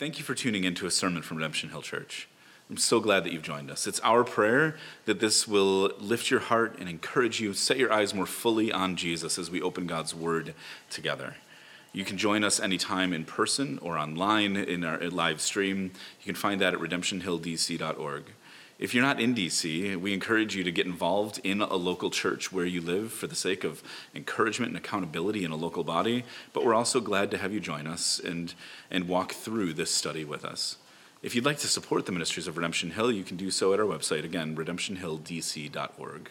Thank you for tuning in to a sermon from Redemption Hill Church. I'm so glad that you've joined us. It's our prayer that this will lift your heart and encourage you, set your eyes more fully on Jesus as we open God's Word together. You can join us anytime in person or online in our live stream. You can find that at redemptionhilldc.org. If you're not in DC, we encourage you to get involved in a local church where you live for the sake of encouragement and accountability in a local body. But we're also glad to have you join us and, and walk through this study with us. If you'd like to support the ministries of Redemption Hill, you can do so at our website, again, redemptionhilldc.org.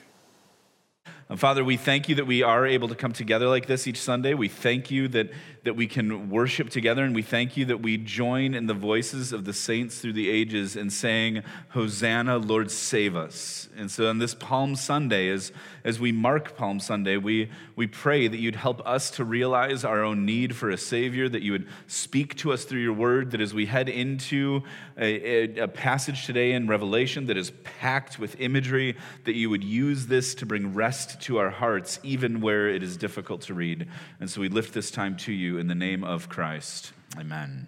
Father, we thank you that we are able to come together like this each Sunday. We thank you that, that we can worship together, and we thank you that we join in the voices of the saints through the ages in saying, Hosanna, Lord, save us. And so on this Palm Sunday, as, as we mark Palm Sunday, we, we pray that you'd help us to realize our own need for a Savior, that you would speak to us through your word, that as we head into a, a, a passage today in Revelation that is packed with imagery, that you would use this to bring rest to our hearts, even where it is difficult to read. And so we lift this time to you in the name of Christ. Amen.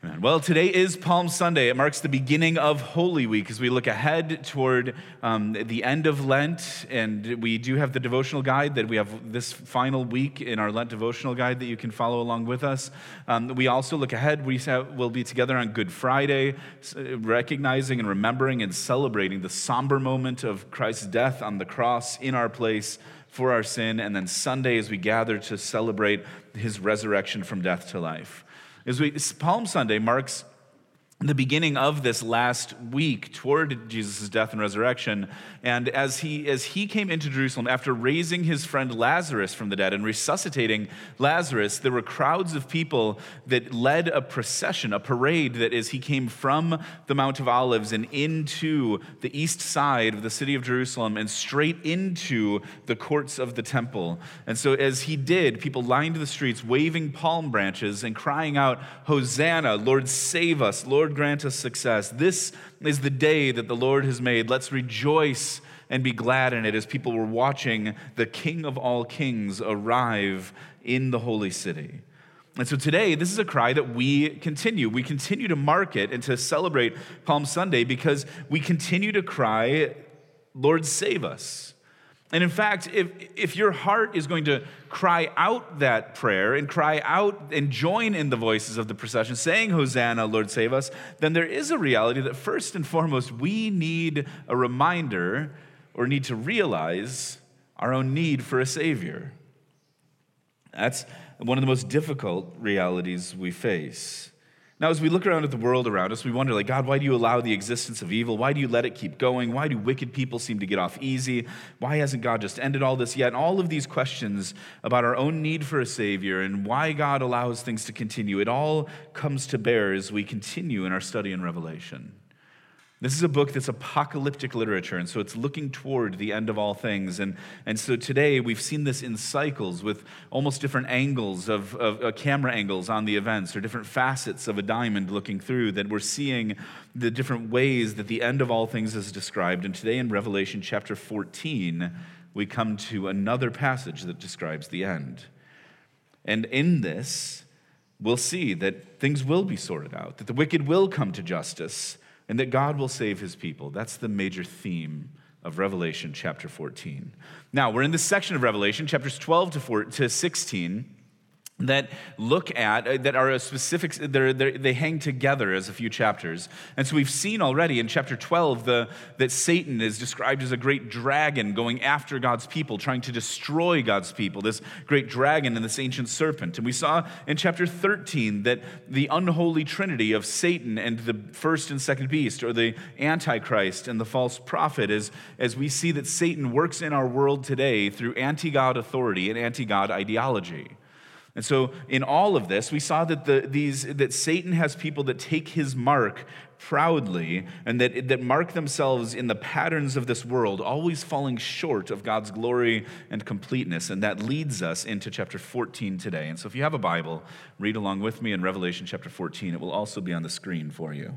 Well, today is Palm Sunday. It marks the beginning of Holy Week as we look ahead toward um, the end of Lent. And we do have the devotional guide that we have this final week in our Lent devotional guide that you can follow along with us. Um, we also look ahead. We will be together on Good Friday, recognizing and remembering and celebrating the somber moment of Christ's death on the cross in our place for our sin. And then Sunday, as we gather to celebrate his resurrection from death to life. As we, Palm Sunday marks the beginning of this last week toward Jesus' death and resurrection. And as he, as he came into Jerusalem after raising his friend Lazarus from the dead and resuscitating Lazarus, there were crowds of people that led a procession, a parade that as he came from the Mount of Olives and into the east side of the city of Jerusalem and straight into the courts of the temple. And so as he did, people lined the streets waving palm branches and crying out, Hosanna, Lord, save us, Lord Lord grant us success. This is the day that the Lord has made. Let's rejoice and be glad in it as people were watching the King of all kings arrive in the holy city. And so today, this is a cry that we continue. We continue to mark it and to celebrate Palm Sunday because we continue to cry, Lord, save us. And in fact, if, if your heart is going to cry out that prayer and cry out and join in the voices of the procession, saying, Hosanna, Lord, save us, then there is a reality that first and foremost, we need a reminder or need to realize our own need for a Savior. That's one of the most difficult realities we face. Now, as we look around at the world around us, we wonder, like, God, why do you allow the existence of evil? Why do you let it keep going? Why do wicked people seem to get off easy? Why hasn't God just ended all this yet? All of these questions about our own need for a Savior and why God allows things to continue, it all comes to bear as we continue in our study in Revelation. This is a book that's apocalyptic literature, and so it's looking toward the end of all things. And, and so today we've seen this in cycles with almost different angles of, of uh, camera angles on the events, or different facets of a diamond looking through, that we're seeing the different ways that the end of all things is described. And today in Revelation chapter 14, we come to another passage that describes the end. And in this, we'll see that things will be sorted out, that the wicked will come to justice and that God will save his people. That's the major theme of Revelation chapter 14. Now, we're in this section of Revelation, chapters 12 to, 4, to 16 that look at uh, that are a specific they're, they're, they hang together as a few chapters. And so we've seen already in chapter 12 the, that satan is described as a great dragon going after god's people trying to destroy god's people this great dragon and this ancient serpent. And we saw in chapter 13 that the unholy trinity of satan and the first and second beast or the antichrist and the false prophet is as we see that satan works in our world today through anti-god authority and anti-god ideology and so, in all of this, we saw that, the, these, that Satan has people that take his mark proudly and that, that mark themselves in the patterns of this world, always falling short of God's glory and completeness. And that leads us into chapter 14 today. And so, if you have a Bible, read along with me in Revelation chapter 14. It will also be on the screen for you.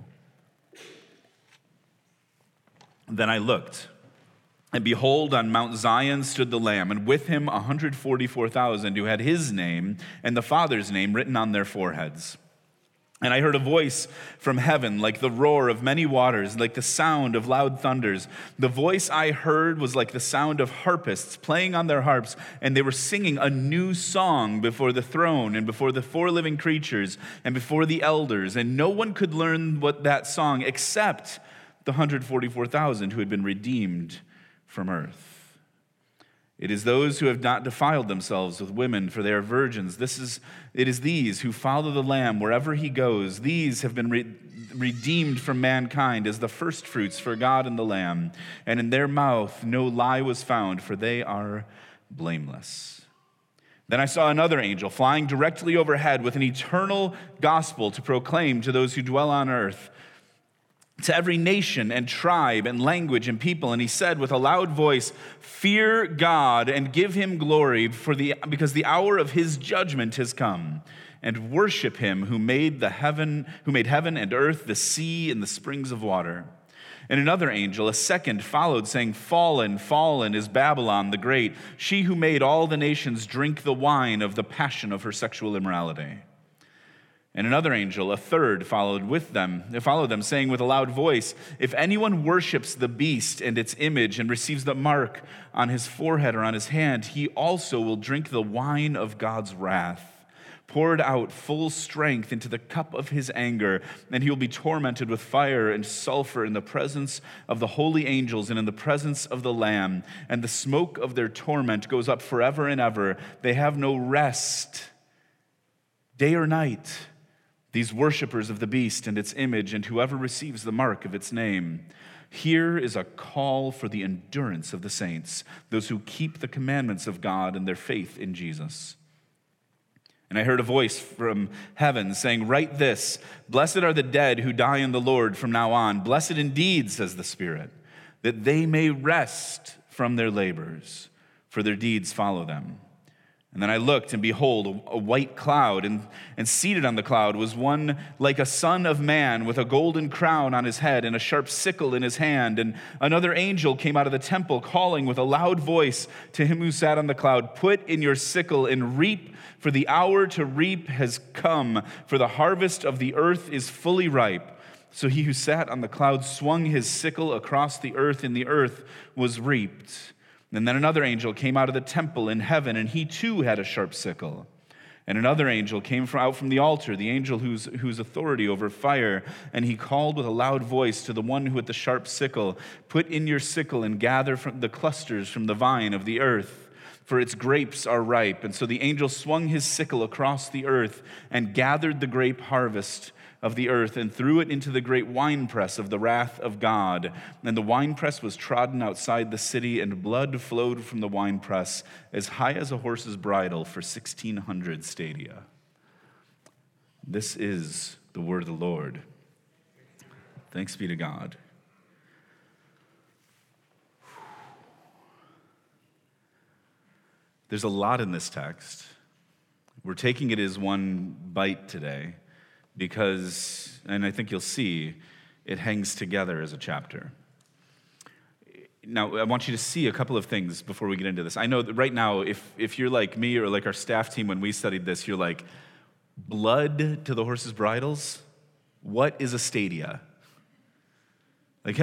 Then I looked and behold, on Mount Zion stood the Lamb, and with him 144,000 who had his name and the Father's name written on their foreheads. And I heard a voice from heaven, like the roar of many waters, like the sound of loud thunders. The voice I heard was like the sound of harpists playing on their harps, and they were singing a new song before the throne, and before the four living creatures, and before the elders. And no one could learn what that song except the 144,000 who had been redeemed from earth. It is those who have not defiled themselves with women, for they are virgins. This is, it is these who follow the Lamb wherever he goes. These have been re- redeemed from mankind as the firstfruits for God and the Lamb. And in their mouth no lie was found, for they are blameless. Then I saw another angel flying directly overhead with an eternal gospel to proclaim to those who dwell on earth to every nation and tribe and language and people. And he said with a loud voice, Fear God and give him glory, for the, because the hour of his judgment has come. And worship him who made the heaven, who made heaven and earth, the sea, and the springs of water. And another angel, a second, followed, saying, Fallen, fallen is Babylon the Great, she who made all the nations drink the wine of the passion of her sexual immorality. And another angel, a third, followed with them, followed them, saying with a loud voice, If anyone worships the beast and its image and receives the mark on his forehead or on his hand, he also will drink the wine of God's wrath, poured out full strength into the cup of his anger, and he will be tormented with fire and sulfur in the presence of the holy angels and in the presence of the Lamb. And the smoke of their torment goes up forever and ever. They have no rest, day or night these worshippers of the beast and its image, and whoever receives the mark of its name. Here is a call for the endurance of the saints, those who keep the commandments of God and their faith in Jesus. And I heard a voice from heaven saying, Write this Blessed are the dead who die in the Lord from now on. Blessed indeed, says the Spirit, that they may rest from their labors, for their deeds follow them. And then I looked, and behold, a white cloud, and, and seated on the cloud was one like a son of man, with a golden crown on his head and a sharp sickle in his hand. And another angel came out of the temple, calling with a loud voice to him who sat on the cloud Put in your sickle and reap, for the hour to reap has come, for the harvest of the earth is fully ripe. So he who sat on the cloud swung his sickle across the earth, and the earth was reaped. And then another angel came out of the temple in heaven, and he too had a sharp sickle. And another angel came from, out from the altar, the angel whose, whose authority over fire, and he called with a loud voice to the one who had the sharp sickle Put in your sickle and gather the clusters from the vine of the earth, for its grapes are ripe. And so the angel swung his sickle across the earth and gathered the grape harvest of the earth and threw it into the great winepress of the wrath of God. And the winepress was trodden outside the city, and blood flowed from the winepress as high as a horse's bridle for 1,600 stadia. This is the word of the Lord. Thanks be to God. There's a lot in this text. We're taking it as one bite today because, and I think you'll see, it hangs together as a chapter. Now, I want you to see a couple of things before we get into this. I know that right now, if, if you're like me or like our staff team when we studied this, you're like, blood to the horses' bridles? What is a stadia? Like,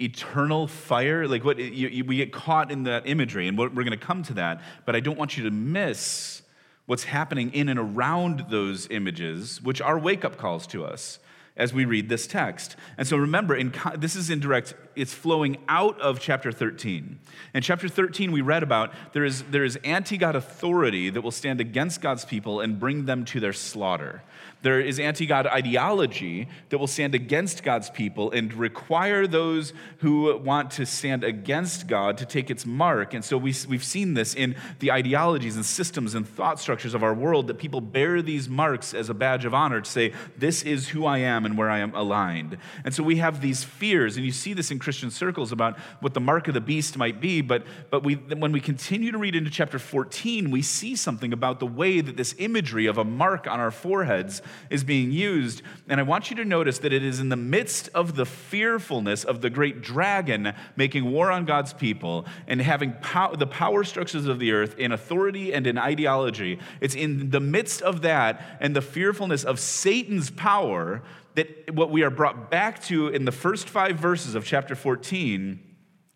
eternal fire? Like, what, you, you, we get caught in that imagery, and we're going to come to that, but I don't want you to miss what's happening in and around those images, which are wake up calls to us as we read this text. And so remember, in, this is indirect, it's flowing out of chapter 13. In chapter 13, we read about there is, there is anti God authority that will stand against God's people and bring them to their slaughter. There is anti God ideology that will stand against God's people and require those who want to stand against God to take its mark. And so we, we've seen this in the ideologies and systems and thought structures of our world that people bear these marks as a badge of honor to say, This is who I am and where I am aligned. And so we have these fears, and you see this in Christian circles about what the mark of the beast might be. But, but we, when we continue to read into chapter 14, we see something about the way that this imagery of a mark on our foreheads is being used. And I want you to notice that it is in the midst of the fearfulness of the great dragon making war on God's people and having pow- the power structures of the earth in authority and in ideology. It's in the midst of that and the fearfulness of Satan's power that what we are brought back to in the first five verses of chapter 14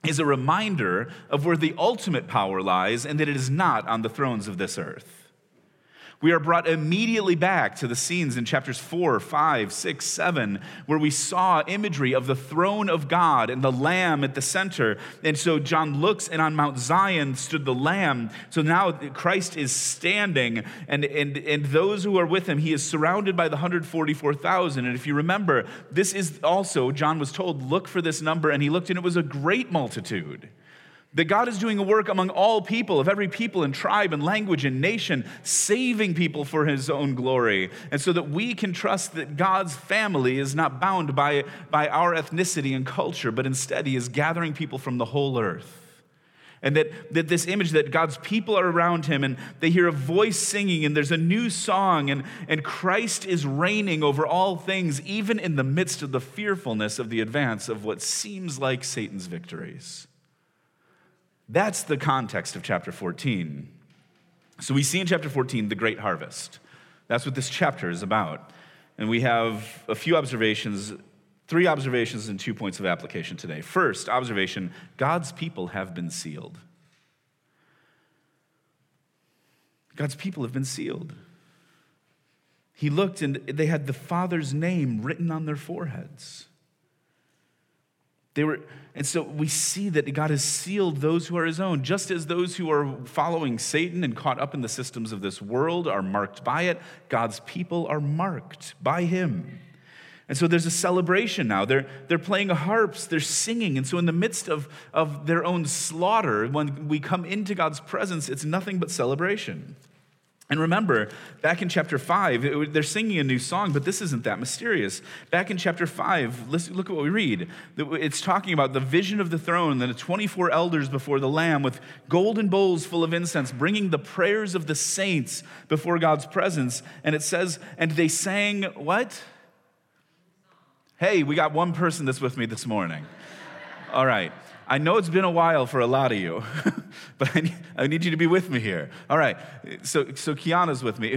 is a reminder of where the ultimate power lies and that it is not on the thrones of this earth we are brought immediately back to the scenes in chapters 4, 5, 6, 7, where we saw imagery of the throne of God and the Lamb at the center. And so John looks, and on Mount Zion stood the Lamb. So now Christ is standing, and, and, and those who are with him, he is surrounded by the 144,000. And if you remember, this is also, John was told, look for this number, and he looked, and it was a great multitude. That God is doing a work among all people, of every people and tribe and language and nation, saving people for his own glory. And so that we can trust that God's family is not bound by, by our ethnicity and culture, but instead he is gathering people from the whole earth. And that, that this image that God's people are around him and they hear a voice singing and there's a new song and, and Christ is reigning over all things, even in the midst of the fearfulness of the advance of what seems like Satan's victories. That's the context of chapter 14. So we see in chapter 14 the great harvest. That's what this chapter is about. And we have a few observations, three observations and two points of application today. First, observation God's people have been sealed. God's people have been sealed. He looked and they had the Father's name written on their foreheads. They were, and so we see that God has sealed those who are his own, just as those who are following Satan and caught up in the systems of this world are marked by it. God's people are marked by him. And so there's a celebration now. They're, they're playing harps, they're singing. And so, in the midst of, of their own slaughter, when we come into God's presence, it's nothing but celebration. And remember, back in chapter 5, it, they're singing a new song, but this isn't that mysterious. Back in chapter 5, listen, look at what we read. It's talking about the vision of the throne, the 24 elders before the Lamb with golden bowls full of incense, bringing the prayers of the saints before God's presence. And it says, and they sang what? Hey, we got one person that's with me this morning. All right. I know it's been a while for a lot of you, but I need, I need, you to be with me here. All right, so, so Kiana's with me.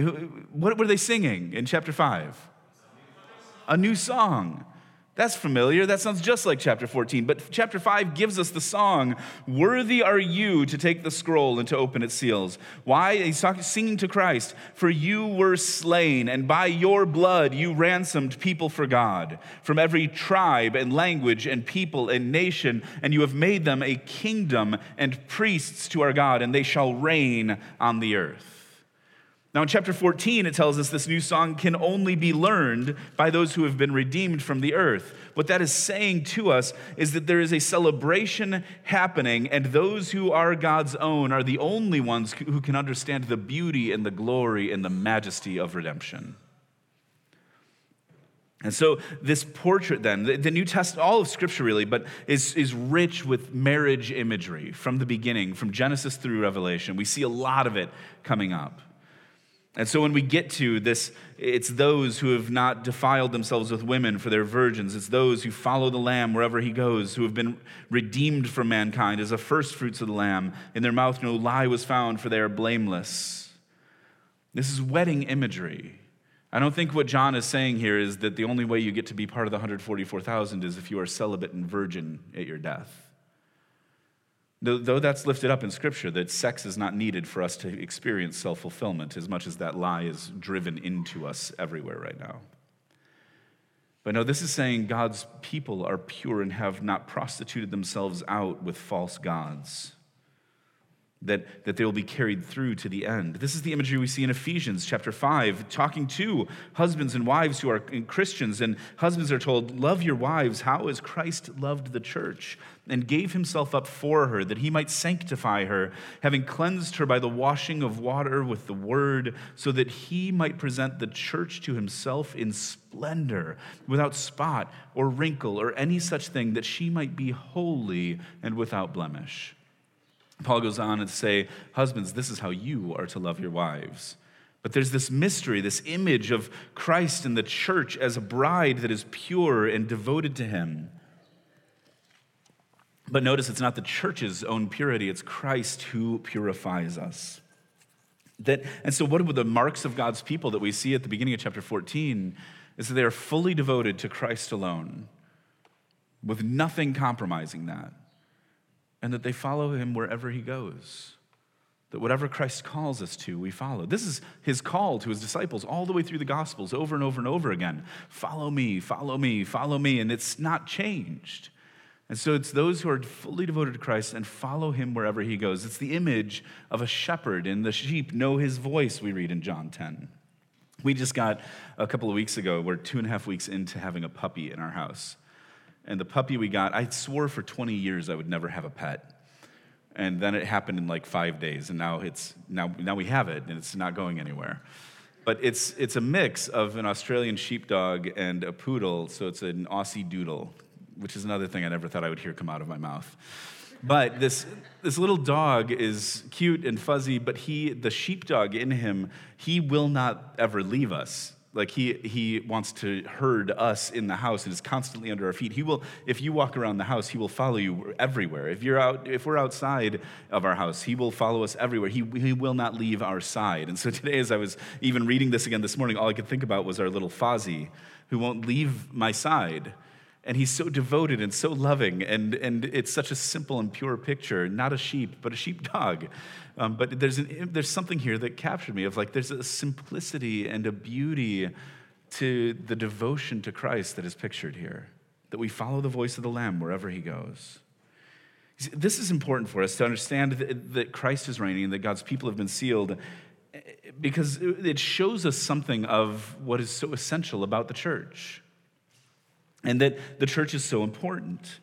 What were they singing in chapter 5? A new song. That's familiar. That sounds just like chapter 14. But chapter 5 gives us the song, Worthy are you to take the scroll and to open its seals. Why? He's talking, singing to Christ. For you were slain, and by your blood you ransomed people for God from every tribe and language and people and nation, and you have made them a kingdom and priests to our God, and they shall reign on the earth. Now, in chapter 14, it tells us this new song can only be learned by those who have been redeemed from the earth. What that is saying to us is that there is a celebration happening, and those who are God's own are the only ones who can understand the beauty and the glory and the majesty of redemption. And so, this portrait, then, the, New Testament, all of Scripture really, but is, is rich with marriage imagery from the beginning, from Genesis through Revelation. We see a lot of it coming up. And so when we get to this, it's those who have not defiled themselves with women for they're virgins. It's those who follow the Lamb wherever he goes, who have been redeemed from mankind as the first fruits of the Lamb. In their mouth no lie was found, for they are blameless. This is wedding imagery. I don't think what John is saying here is that the only way you get to be part of the 144,000 is if you are celibate and virgin at your death. Though that's lifted up in Scripture, that sex is not needed for us to experience self fulfillment as much as that lie is driven into us everywhere right now. But no, this is saying God's people are pure and have not prostituted themselves out with false gods. That, that they will be carried through to the end. This is the imagery we see in Ephesians chapter 5, talking to husbands and wives who are Christians. And husbands are told, Love your wives, how as Christ loved the church and gave himself up for her, that he might sanctify her, having cleansed her by the washing of water with the word, so that he might present the church to himself in splendor, without spot or wrinkle or any such thing, that she might be holy and without blemish. Paul goes on to say, Husbands, this is how you are to love your wives. But there's this mystery, this image of Christ in the church as a bride that is pure and devoted to him. But notice it's not the church's own purity, it's Christ who purifies us. That, and so, what are the marks of God's people that we see at the beginning of chapter 14? Is that they are fully devoted to Christ alone, with nothing compromising that and that they follow him wherever he goes. That whatever Christ calls us to, we follow. This is his call to his disciples all the way through the Gospels, over and over and over again. Follow me, follow me, follow me. And it's not changed. And so it's those who are fully devoted to Christ and follow him wherever he goes. It's the image of a shepherd, and the sheep know his voice, we read in John 10. We just got a couple of weeks ago, we're two and a half weeks into having a puppy in our house. And the puppy we got, I swore for 20 years I would never have a pet. And then it happened in like five days, and now it's now now we have it, and it's not going anywhere. But it's it's a mix of an Australian sheepdog and a poodle, so it's an Aussie doodle, which is another thing I never thought I would hear come out of my mouth. But this this little dog is cute and fuzzy, but he the sheepdog in him, he will not ever leave us. Like he, he wants to herd us in the house and is constantly under our feet. He will, if you walk around the house, he will follow you everywhere. If you're out, if we're outside of our house, he will follow us everywhere. He, he will not leave our side. And so today, as I was even reading this again this morning, all I could think about was our little Fozzie, who won't leave my side. And he's so devoted and so loving, and, and it's such a simple and pure picture. Not a sheep, but a sheepdog. Um, but there's, an, there's something here that captured me of like there's a simplicity and a beauty to the devotion to Christ that is pictured here, that we follow the voice of the Lamb wherever he goes. This is important for us to understand that, Christ is reigning and that God's people have been sealed because it shows us something of what is so essential about the church and that the church is so important.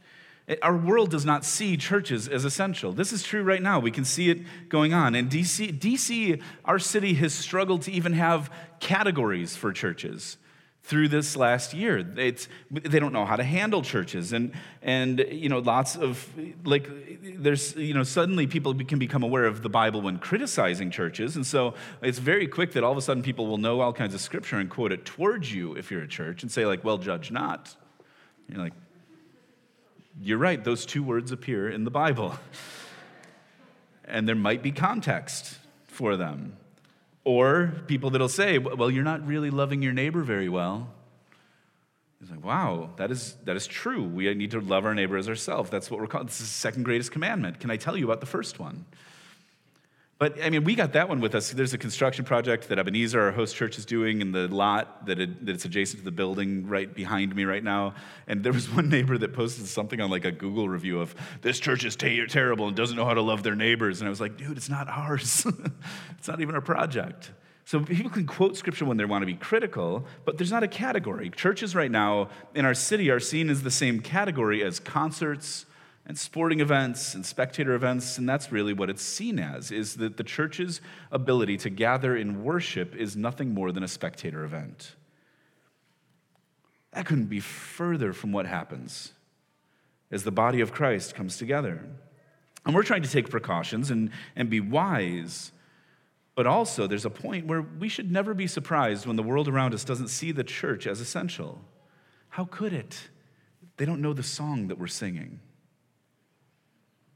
Our world does not see churches as essential. This is true right now. We can see it going on. In DC, DC, our city has struggled to even have categories for churches through this last year. It's, they don't know how to handle churches. And, and, you know, lots of, like, there's, you know, suddenly people can become aware of the Bible when criticizing churches. And so it's very quick that all of a sudden people will know all kinds of scripture and quote it towards you if you're a church and say, like, well, judge not. You're like, you're right, those two words appear in the Bible. and there might be context for them. Or people that'll say, well, you're not really loving your neighbor very well. It's like, wow, that is, that is true. We need to love our neighbor as ourselves. That's what we're called. This is the second greatest commandment. Can I tell you about the first one? But I mean, we got that one with us. There's a construction project that Ebenezer, our host church, is doing in the lot that, it, that it's adjacent to the building right behind me right now. And there was one neighbor that posted something on like a Google review of this church is ter- terrible and doesn't know how to love their neighbors. And I was like, dude, it's not ours. it's not even our project. So people can quote scripture when they want to be critical, but there's not a category. Churches right now in our city are seen as the same category as concerts and sporting events and spectator events and that's really what it's seen as is that the church's ability to gather in worship is nothing more than a spectator event. That couldn't be further from what happens as the body of christ comes together. And we're trying to take precautions and, and be wise but also there's a point where we should never be surprised when the world around us doesn't see the church as essential. How could it? They don't know the song that we're singing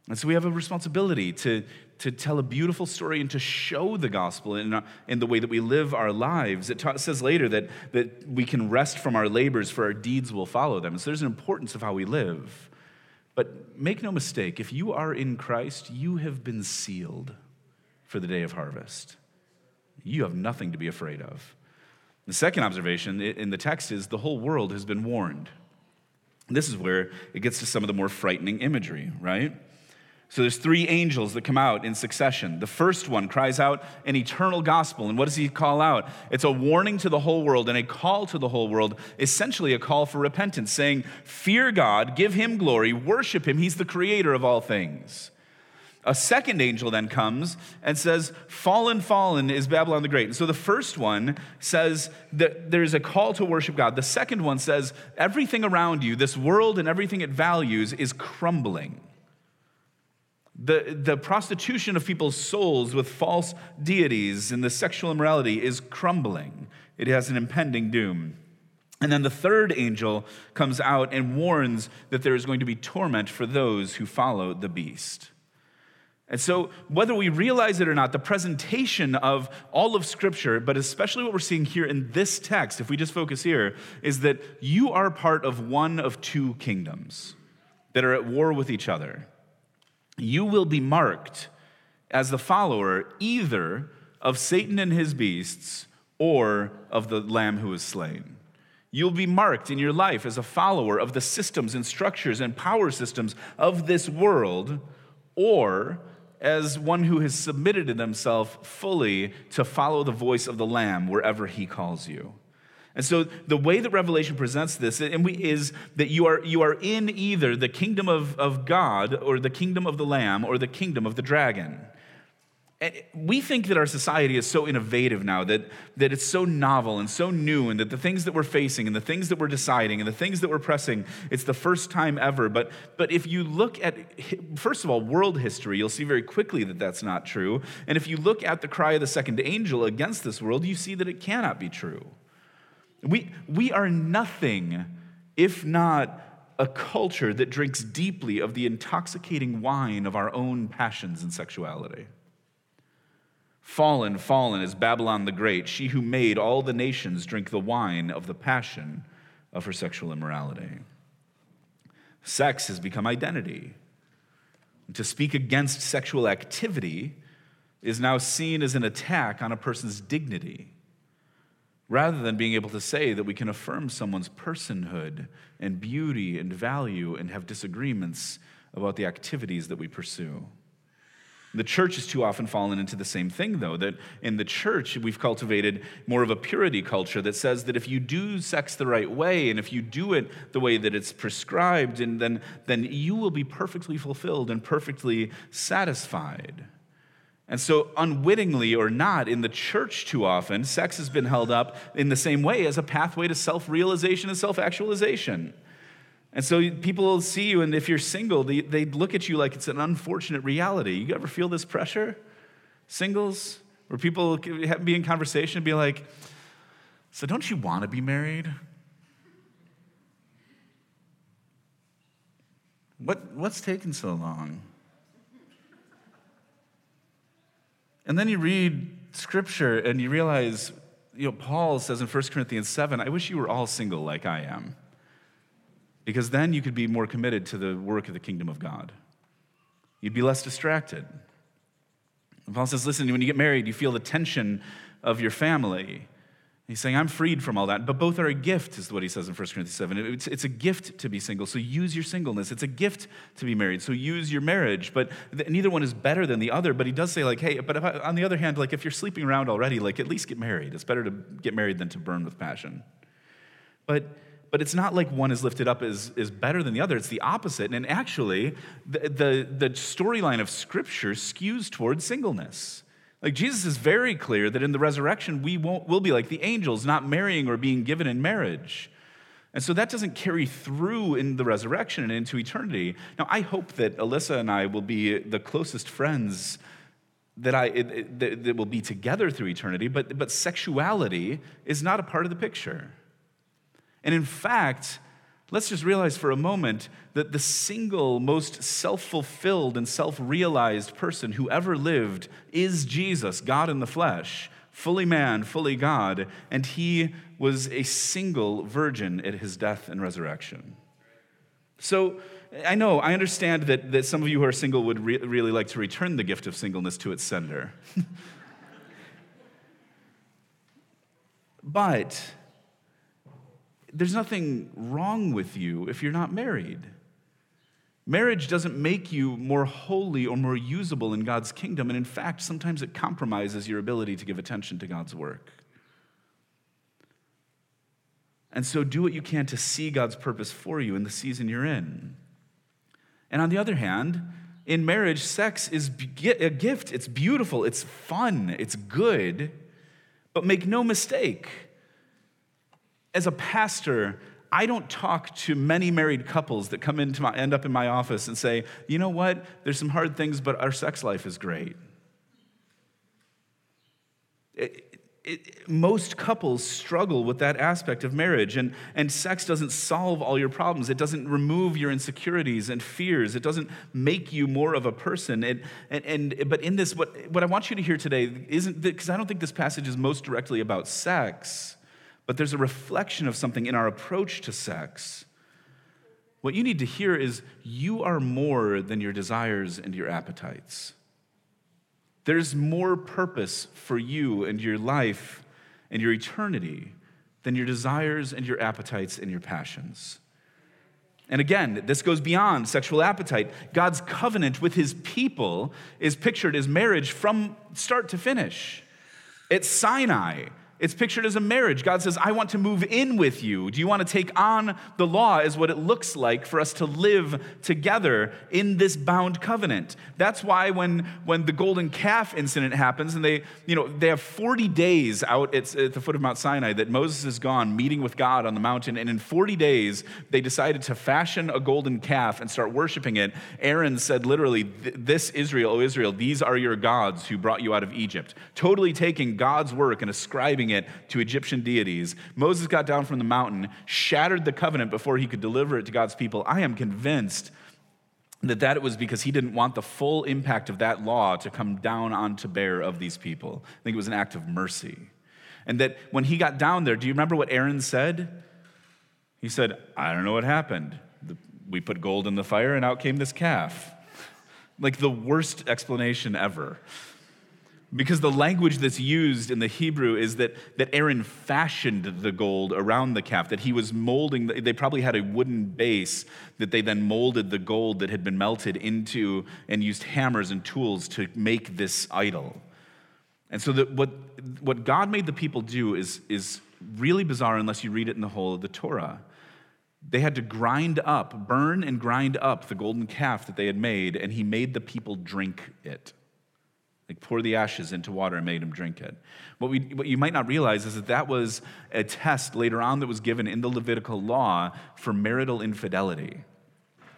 and so we have a responsibility to, to tell a beautiful story and to show the gospel in, in the way that we live our lives. It ta- says later that, that we can rest from our labors, for our deeds will follow them. So there's an importance of how we live. But make no mistake, if you are in Christ, you have been sealed for the day of harvest. You have nothing to be afraid of. The second observation in the text is the whole world has been warned. This is where it gets to some of the more frightening imagery, right? So there's three angels that come out in succession. The first one cries out an eternal gospel. And what does he call out? It's a warning to the whole world and a call to the whole world, essentially a call for repentance, saying, Fear God, give him glory, worship him. He's the creator of all things. A second angel then comes and says, Fallen, fallen is Babylon the Great. And so the first one says that there's a call to worship God. The second one says, Everything around you, this world and everything it values, is crumbling. The, the prostitution of people's souls with false deities and the sexual immorality is crumbling. It has an impending doom. And then the third angel comes out and warns that there is going to be torment for those who follow the beast. And so, whether we realize it or not, the presentation of all of Scripture, but especially what we're seeing here in this text, if we just focus here, is that you are part of one of two kingdoms that are at war with each other you will be marked as the follower either of Satan and his beasts or of the Lamb who is slain. You'll be marked in your life as a follower of the systems and structures and power systems of this world, or as one who has submitted to himself fully to follow the voice of the Lamb wherever he calls you. And so the way that Revelation presents this is that you are, you are in either the kingdom of, of God or the kingdom of the Lamb or the kingdom of the dragon. And we think that our society is so innovative now, that, that it's so novel and so new, and that the things that we're facing and the things that we're deciding and the things that we're pressing, it's the first time ever. But, but if you look at, first of all, world history, you'll see very quickly that that's not true. And if you look at the cry of the second angel against this world, you see that it cannot be true. We, we are nothing if not a culture that drinks deeply of the intoxicating wine of our own passions and sexuality. Fallen, fallen is Babylon the Great, she who made all the nations drink the wine of the passion of her sexual immorality. Sex has become identity. To speak against sexual activity is now seen as an attack on a person's dignity rather than being able to say that we can affirm someone's personhood and beauty and value and have disagreements about the activities that we pursue. The church has too often fallen into the same thing, though, that in the church we've cultivated more of a purity culture that says that if you do sex the right way and if you do it the way that it's prescribed, and then, then you will be perfectly fulfilled and perfectly satisfied. And so, unwittingly or not, in the church too often, sex has been held up in the same way as a pathway to self realization and self actualization. And so, people will see you, and if you're single, they, they look at you like it's an unfortunate reality. You ever feel this pressure? Singles? Where people be in conversation and be like, So, don't you want to be married? What, what's taking so long? And then you read scripture and you realize, you know, Paul says in 1 Corinthians 7, I wish you were all single like I am. Because then you could be more committed to the work of the kingdom of God. You'd be less distracted. And Paul says, listen, when you get married, you feel the tension of your family. He's saying, I'm freed from all that. But both are a gift, is what he says in 1 Corinthians 7. It's, it's, a gift to be single, so use your singleness. It's a gift to be married, so use your marriage. But th- neither one is better than the other. But he does say, like, hey, but I, on the other hand, like, if you're sleeping around already, like, at least get married. It's better to get married than to burn with passion. But but it's not like one is lifted up as, as better than the other. It's the opposite. And actually, the, the, the storyline of Scripture skews towards singleness. Like Jesus is very clear that in the resurrection, we won't, will be like the angels, not marrying or being given in marriage. And so that doesn't carry through in the resurrection and into eternity. Now, I hope that Alyssa and I will be the closest friends that, I, that, that will be together through eternity, but, but sexuality is not a part of the picture. And in fact, Let's just realize for a moment that the single most self fulfilled and self realized person who ever lived is Jesus, God in the flesh, fully man, fully God, and he was a single virgin at his death and resurrection. So, I know, I understand that, that some of you who are single would re- really like to return the gift of singleness to its sender. but there's nothing wrong with you if you're not married. Marriage doesn't make you more holy or more usable in God's kingdom, and in fact, sometimes it compromises your ability to give attention to God's work. And so do what you can to see God's purpose for you in the season you're in. And on the other hand, in marriage, sex is a gift. It's beautiful, it's fun, it's good. But make no mistake, as a pastor, I don't talk to many married couples that come into my, end up in my office and say, you know what, there's some hard things, but our sex life is great. It, it, most couples struggle with that aspect of marriage, and, and sex doesn't solve all your problems. It doesn't remove your insecurities and fears. It doesn't make you more of a person. It, and, and, but in this, what, what I want you to hear today isn't because I don't think this passage is most directly about sex but there's a reflection of something in our approach to sex. What you need to hear is you are more than your desires and your appetites. There's more purpose for you and your life and your eternity than your desires and your appetites and your passions. And again, this goes beyond sexual appetite. God's covenant with his people is pictured as marriage from start to finish. It's Sinai, it's pictured as a marriage. God says, I want to move in with you. Do you want to take on the law as what it looks like for us to live together in this bound covenant? That's why when, when the golden calf incident happens and they, you know, they have 40 days out at, at the foot of Mount Sinai that Moses is gone meeting with God on the mountain. And in 40 days, they decided to fashion a golden calf and start worshiping it. Aaron said literally, this Israel, O Israel, these are your gods who brought you out of Egypt. Totally taking God's work and ascribing it to Egyptian deities. Moses got down from the mountain, shattered the covenant before he could deliver it to God's people. I am convinced that that was because he didn't want the full impact of that law to come down onto bear of these people. I think it was an act of mercy. And that when he got down there, do you remember what Aaron said? He said, I don't know what happened. We put gold in the fire and out came this calf. Like the worst explanation ever. Because the language that's used in the Hebrew is that, that Aaron fashioned the gold around the calf, that he was molding, they probably had a wooden base that they then molded the gold that had been melted into and used hammers and tools to make this idol. And so that what, what God made the people do is, is really bizarre unless you read it in the whole of the Torah. They had to grind up, burn and grind up the golden calf that they had made, and he made the people drink it. Like pour the ashes into water and made him drink it. What, we, what you might not realize is that that was a test later on that was given in the Levitical law for marital infidelity.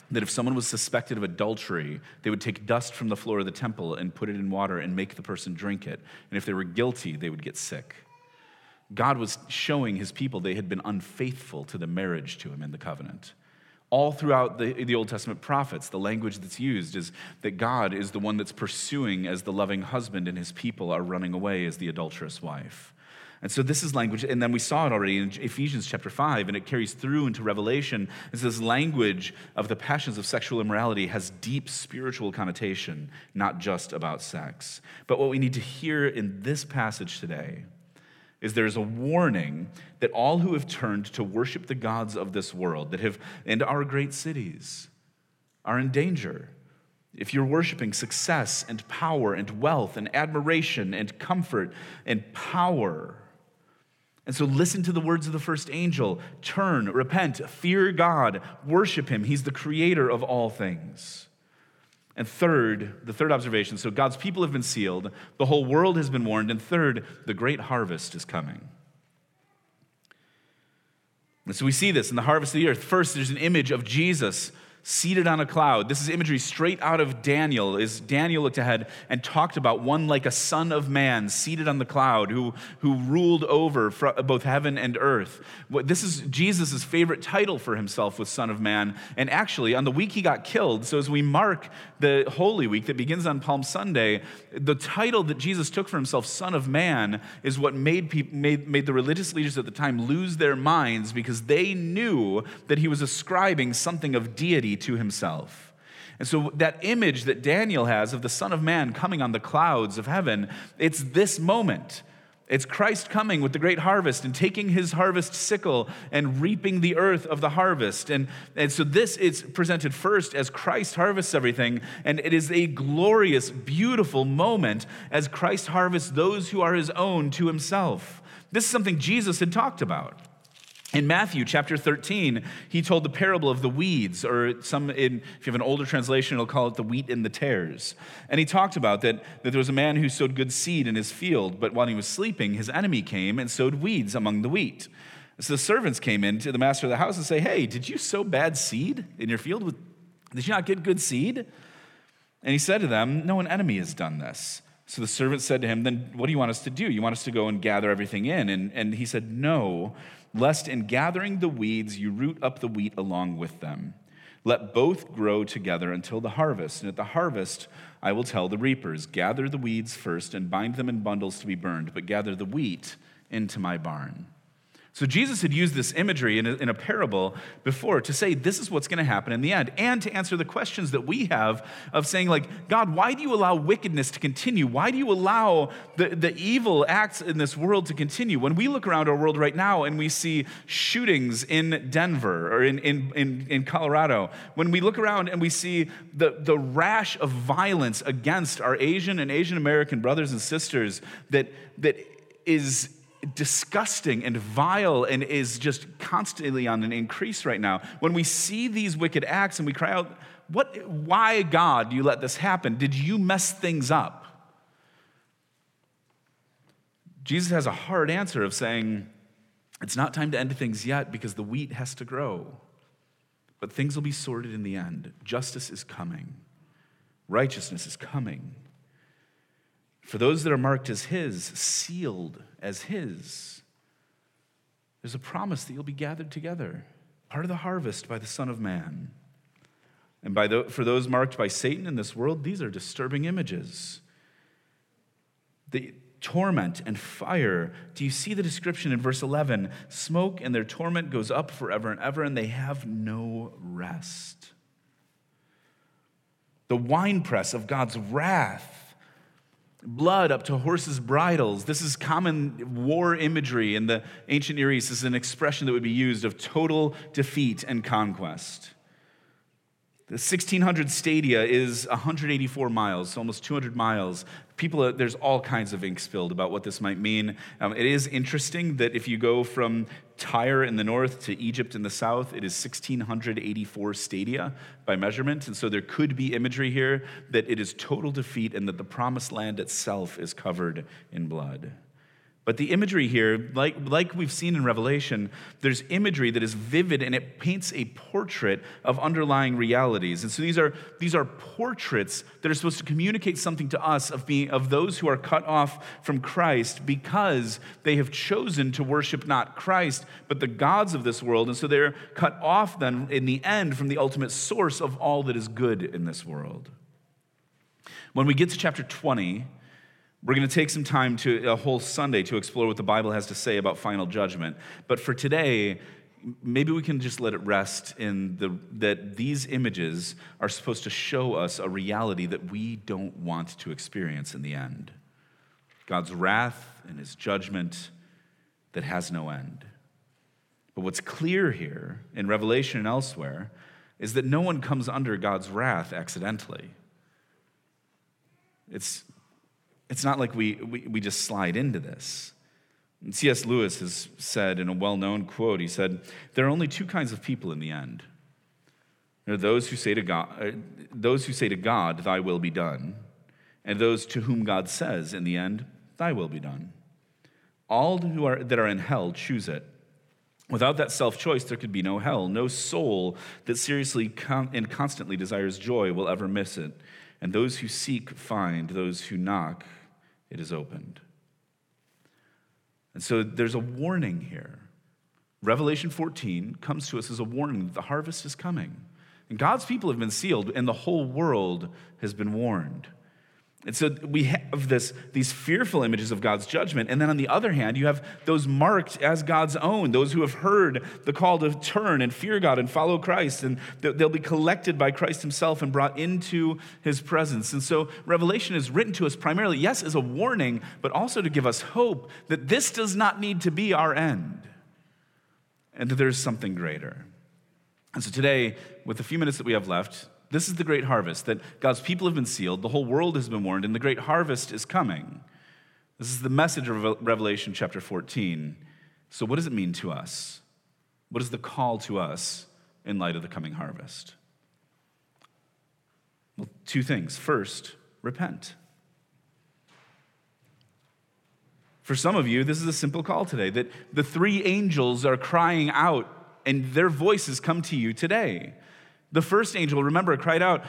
That if someone was suspected of adultery, they would take dust from the floor of the temple and put it in water and make the person drink it. And if they were guilty, they would get sick. God was showing his people they had been unfaithful to the marriage to him in the covenant all throughout the, the Old Testament prophets, the language that's used is that God is the one that's pursuing as the loving husband, and his people are running away as the adulterous wife. And so this is language, and then we saw it already in Ephesians chapter 5, and it carries through into Revelation. It's this language of the passions of sexual immorality has deep spiritual connotation, not just about sex. But what we need to hear in this passage today is there's a warning that all who have turned to worship the gods of this world, that have, and our great cities, are in danger. If you're worshiping success and power and wealth and admiration and comfort and power, and so listen to the words of the first angel turn, repent, fear God, worship Him. He's the creator of all things. And third, the third observation so God's people have been sealed, the whole world has been warned. And third, the great harvest is coming. And so we see this in the harvest of the earth. First, there's an image of Jesus seated on a cloud. This is imagery straight out of Daniel. Is Daniel looked ahead and talked about one like a son of man seated on the cloud who, who ruled over both heaven and earth. This is Jesus' favorite title for himself was Son of Man. And actually, on the week he got killed, so as we mark the Holy Week that begins on Palm Sunday, the title that Jesus took for himself, Son of Man, is what made, people, made, made the religious leaders at the time lose their minds because they knew that he was ascribing something of deity to himself. And so, that image that Daniel has of the Son of Man coming on the clouds of heaven, it's this moment. It's Christ coming with the great harvest and taking his harvest sickle and reaping the earth of the harvest. And, and so this is presented first as Christ harvests everything. And it is a glorious, beautiful moment as Christ harvests those who are his own to himself. This is something Jesus had talked about. In Matthew chapter 13, he told the parable of the weeds, or some, in, if you have an older translation, it'll call it the wheat and the tares. And he talked about that, that there was a man who sowed good seed in his field, but while he was sleeping, his enemy came and sowed weeds among the wheat. So the servants came in to the master of the house and say, Hey, did you sow bad seed in your field? Did you not get good seed? And he said to them, No, an enemy has done this. So the servant said to him, Then what do you want us to do? You want us to go and gather everything in? And, and he said, No lest in gathering the weeds you root up the wheat along with them. Let both grow together until the harvest. And at the harvest, I will tell the reapers gather the weeds first and bind them in bundles to be burned, but gather the wheat into my barn. So Jesus had used this imagery in a, in a parable before to say this is what's going to happen in the end, and to answer the questions that we have of saying, like, God, why do you allow wickedness to continue? Why do you allow the, the evil acts in this world to continue? When we look around our world right now and we see shootings in Denver or in, in, in, in Colorado, when we look around and we see the, the rash of violence against our Asian and Asian American brothers and sisters that, that is disgusting and vile and is just constantly on an increase right now. When we see these wicked acts and we cry out, what, why, God, do you let this happen? Did you mess things up? Jesus has a hard answer of saying, it's not time to end things yet because the wheat has to grow. But things will be sorted in the end. Justice is coming, righteousness is coming. For those that are marked as His, sealed as His, there's a promise that you'll be gathered together, part of the harvest by the Son of Man. And by the, for those marked by Satan in this world, these are disturbing images. The torment and fire. Do you see the description in verse 11? Smoke and their torment goes up forever and ever, and they have no rest. The winepress of God's wrath blood up to horses' bridles. This is common war imagery in the ancient Near East. This is an expression that would be used of total defeat and conquest. The 1600 stadia is 184 miles, almost 200 miles. People, there's all kinds of ink spilled about what this might mean. Um, it is interesting that if you go from Tyre in the north to Egypt in the south, it is 1684 stadia by measurement. And so there could be imagery here that it is total defeat and that the promised land itself is covered in blood. But the imagery here, like, like we've seen in Revelation, there's imagery that is vivid and it paints a portrait of underlying realities. And so these are, these are portraits that are supposed to communicate something to us of, being, of those who are cut off from Christ because they have chosen to worship not Christ, but the gods of this world. And so they're cut off then in the end from the ultimate source of all that is good in this world. When we get to chapter 20, we're going to take some time to a whole Sunday to explore what the Bible has to say about final judgment. But for today, maybe we can just let it rest in the, that these images are supposed to show us a reality that we don't want to experience in the end God's wrath and his judgment that has no end. But what's clear here in Revelation and elsewhere is that no one comes under God's wrath accidentally. It's it's not like we, we, we just slide into this. C.S. Lewis has said in a well known quote, he said, There are only two kinds of people in the end. There are those who say to God, uh, those who say to God, Thy will be done, and those to whom God says, in the end, Thy will be done. All who are, that are in hell choose it. Without that self choice, there could be no hell. No soul that seriously and constantly desires joy will ever miss it. And those who seek find, those who knock it is opened. And so there's a warning here. Revelation 14 comes to us as a warning that the harvest is coming. And God's people have been sealed, and the whole world has been warned. And so we have this, these fearful images of God's judgment. And then on the other hand, you have those marked as God's own, those who have heard the call to turn and fear God and follow Christ. And they'll be collected by Christ himself and brought into his presence. And so Revelation is written to us primarily, yes, as a warning, but also to give us hope that this does not need to be our end and that there's something greater. And so today, with the few minutes that we have left, this is the great harvest that God's people have been sealed, the whole world has been warned, and the great harvest is coming. This is the message of Revelation chapter 14. So, what does it mean to us? What is the call to us in light of the coming harvest? Well, two things. First, repent. For some of you, this is a simple call today that the three angels are crying out, and their voices come to you today. The first angel, remember, cried out,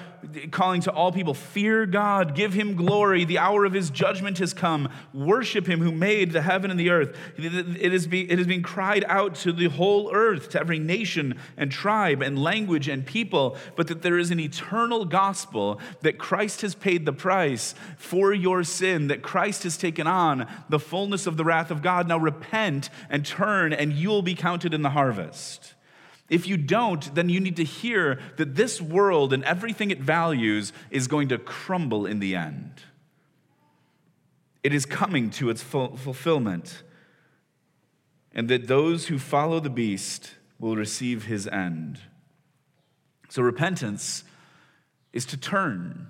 calling to all people, Fear God, give him glory. The hour of his judgment has come. Worship him who made the heaven and the earth. It is, be, it is being cried out to the whole earth, to every nation and tribe and language and people, but that there is an eternal gospel, that Christ has paid the price for your sin, that Christ has taken on the fullness of the wrath of God. Now repent and turn, and you'll be counted in the harvest. If you don't, then you need to hear that this world and everything it values is going to crumble in the end. It is coming to its fulfillment, and that those who follow the beast will receive his end. So, repentance is to turn.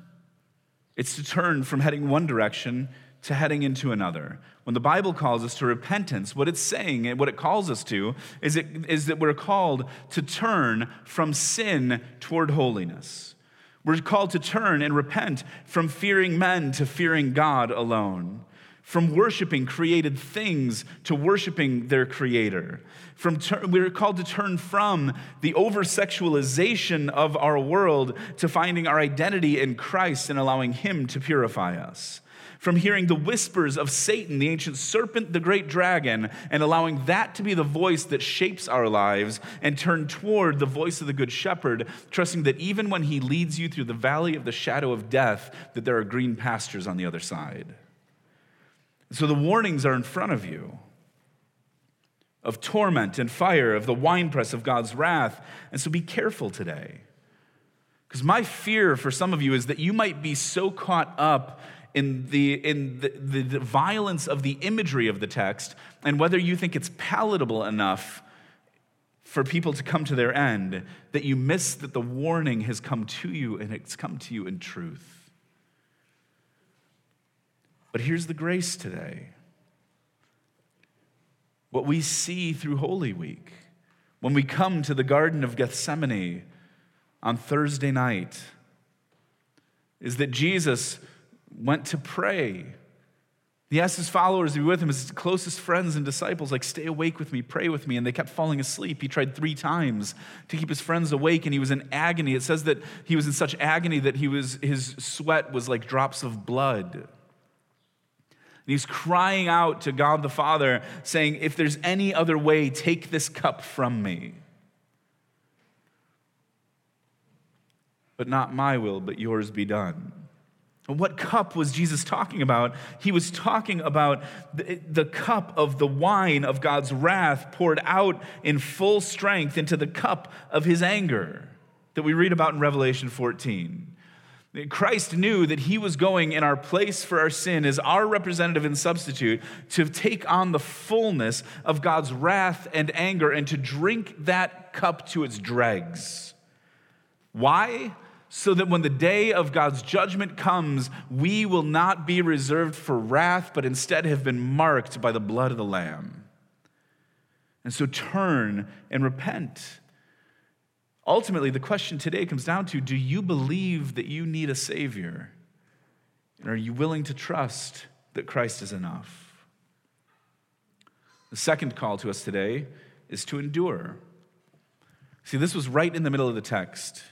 It's to turn from heading one direction to heading into another. When the Bible calls us to repentance, what it's saying and what it calls us to is, it, is that we're called to turn from sin toward holiness. We're called to turn and repent from fearing men to fearing God alone, from worshiping created things to worshiping their creator. From ter- we're called to turn from the over sexualization of our world to finding our identity in Christ and allowing Him to purify us from hearing the whispers of Satan, the ancient serpent, the great dragon, and allowing that to be the voice that shapes our lives, and turn toward the voice of the Good Shepherd, trusting that even when he leads you through the valley of the shadow of death, that there are green pastures on the other side. So the warnings are in front of you of torment and fire, of the winepress of God's wrath. And so be careful today. Because my fear for some of you is that you might be so caught up in, the, in the, the, the violence of the imagery of the text and whether you think it's palatable enough for people to come to their end that you miss that the warning has come to you and it's come to you in truth. But here's the grace today. What we see through Holy Week, when we come to the Garden of Gethsemane on Thursday night, is that Jesus went to pray. He asked his followers to be with him, his closest friends and disciples, like, stay awake with me, pray with me. And they kept falling asleep. He tried three times to keep his friends awake, and he was in agony. It says that he was in such agony that he was, his sweat was like drops of blood. And he's crying out to God the Father, saying, If there's any other way, take this cup from me. But not my will, but yours be done. What cup was Jesus talking about? He was talking about the, the, cup of the wine of God's wrath poured out in full strength into the cup of his anger that we read about in Revelation 14. Christ knew that he was going in our place for our sin as our representative and substitute to take on the fullness of God's wrath and anger and to drink that cup to its dregs. Why? So that when the day of God's judgment comes, we will not be reserved for wrath, but instead have been marked by the blood of the Lamb. And so turn and repent. Ultimately, the question today comes down to do you believe that you need a Savior? And are you willing to trust that Christ is enough? The second call to us today is to endure. See, this was right in the middle of the text.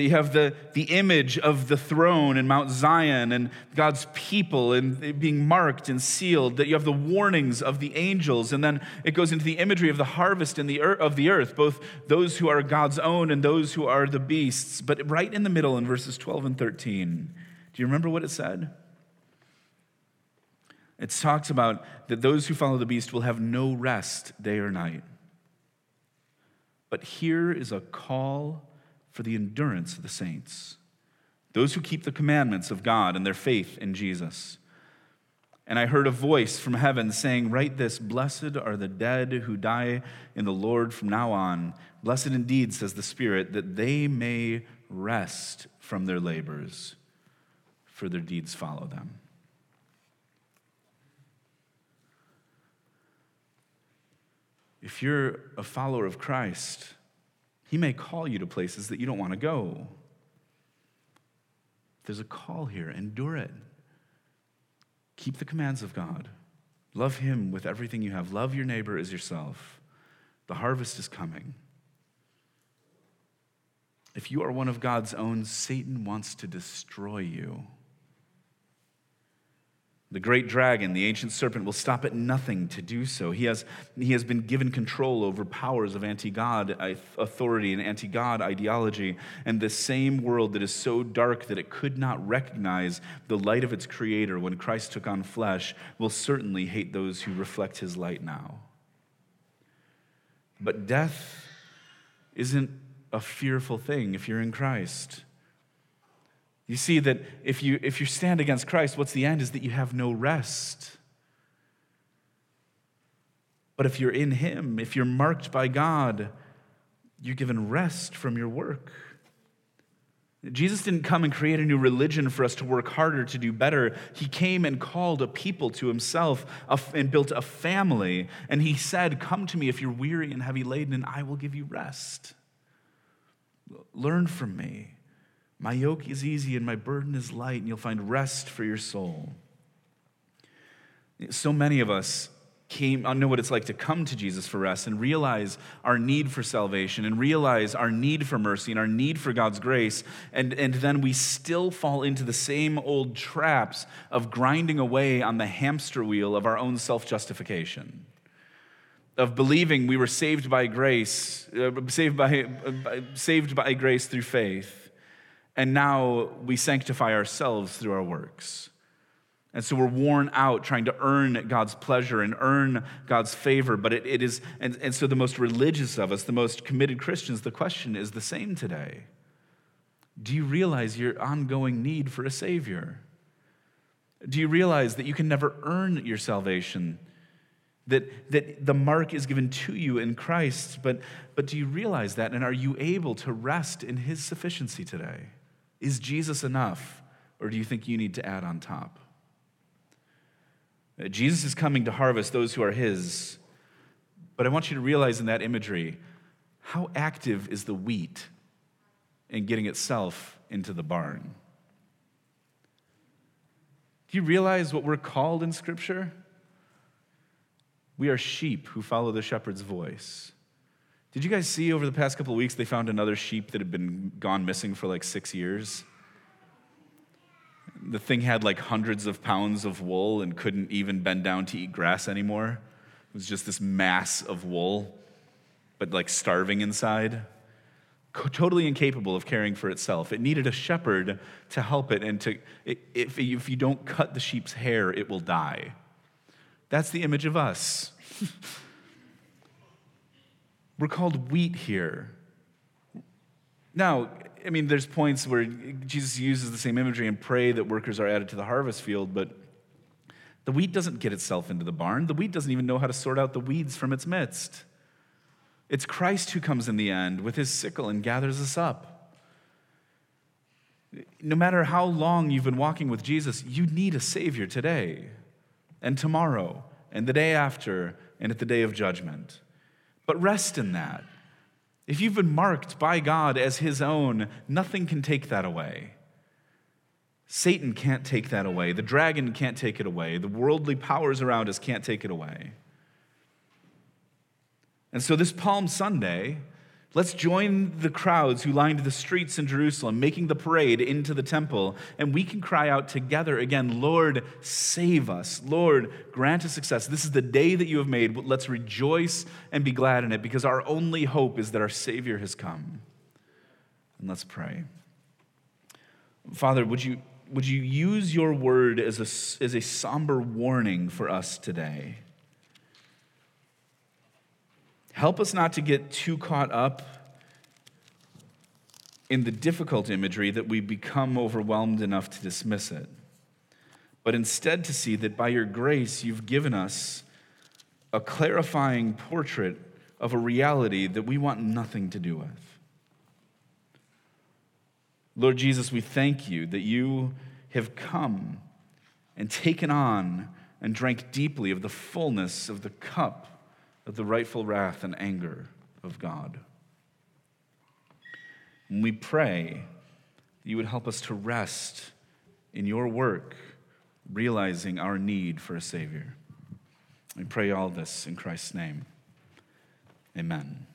That you have the, the image of the throne and Mount Zion and God's people and being marked and sealed. That you have the warnings of the angels. And then it goes into the imagery of the harvest and the of the earth, both those who are God's own and those who are the beasts. But right in the middle in verses 12 and 13, do Do you remember what it said? It talks about that those who follow the beast will have no rest day or night. But here is a call for the endurance of the saints, those who keep the commandments of God and their faith in Jesus. And I heard a voice from heaven saying, Write this Blessed are the dead who die in the Lord from now on. Blessed indeed, says the Spirit, that they may rest from their labors, for their deeds follow them. If you're a follower of Christ, He may call you to places that you don't want to go. There's a call here, endure it. Keep the commands of God. Love Him with everything you have. Love your neighbor as yourself. The harvest is coming. If you are one of God's own, Satan wants to destroy you. The great dragon, the ancient serpent, will stop at nothing to do so. He has, he has been given control over powers of anti God authority and anti God ideology. And the same world that is so dark that it could not recognize the light of its creator when Christ took on flesh will certainly hate those who reflect his light now. But death isn't a fearful thing if you're in Christ. You see that if you, if you stand against Christ, what's the end is that you have no rest. But if you're in Him, if you're marked by God, you're given rest from your work. Jesus didn't come and create a new religion for us to work harder to do better. He came and called a people to himself and built a family. And he said, Come to me if you're weary and heavy laden, and I will give you rest. Learn from me. My yoke is easy and my burden is light, and you'll find rest for your soul. So many of us came, I know what it's like to come to Jesus for rest and realize our need for salvation and realize our need for mercy and our need for God's grace. And, and then we still fall into the same old traps of grinding away on the hamster wheel of our own self justification, of believing we were saved by grace, uh, saved, by, uh, saved by grace through faith and now we sanctify ourselves through our works. And so we're worn out trying to earn God's pleasure and earn God's favor. But it, it is, and, and so the most religious of us, the most committed Christians, the question is the same today. Do you realize your ongoing need for a Savior? Do you realize that you can never earn your salvation? That, that the mark is given to you in Christ, but, but do you realize that? And are you able to rest in His sufficiency today? Is Jesus enough, or do you think you need to add on top? Uh, Jesus is coming to harvest those who are his, but I want you to realize in that imagery how active is the wheat in getting itself into the barn? Do you realize what we're called in Scripture? We are sheep who follow the shepherd's voice. Did you guys see over the past couple of weeks they found another sheep that had been gone missing for like six years? The thing had like hundreds of pounds of wool and couldn't even bend down to eat grass anymore. It was just this mass of wool, but like starving inside. Totally incapable of caring for itself. It needed a shepherd to help it, and to, if, if you don't cut the sheep's hair, it will die. That's the image of us. We're called wheat here. Now, I mean, there's points where Jesus uses the same imagery and pray that workers are added to the harvest field, but the wheat doesn't get itself into the barn. The wheat doesn't even know how to sort out the weeds from its midst. It's Christ who comes in the end with his sickle and gathers us up. No matter how long you've been walking with Jesus, you need a Savior today and tomorrow and the day after and at the day of judgment. But rest in that. If you've been marked by God as his own, nothing can take that away. Satan can't take that away. The dragon can't take it away. The worldly powers around us can't take it away. And so, this Palm Sunday, Let's join the crowds who lined the streets in Jerusalem, making the parade into the temple, and we can cry out together again, Lord, save us. Lord, grant us success. This is the day that you have made. Let's rejoice and be glad in it because our only hope is that our Savior has come. And let's pray. Father, would you, would you use your word as a, as a somber warning for us today? Help us not to get too caught up in the difficult imagery that we become overwhelmed enough to dismiss it, but instead to see that by your grace you've given us a clarifying portrait of a reality that we want nothing to do with. Lord Jesus, we thank you that you have come and taken on and drank deeply of the fullness of the cup of the rightful wrath and anger of God. And we pray that you would help us to rest in your work, realizing our need for a Savior. We pray all this in Christ's name. Amen.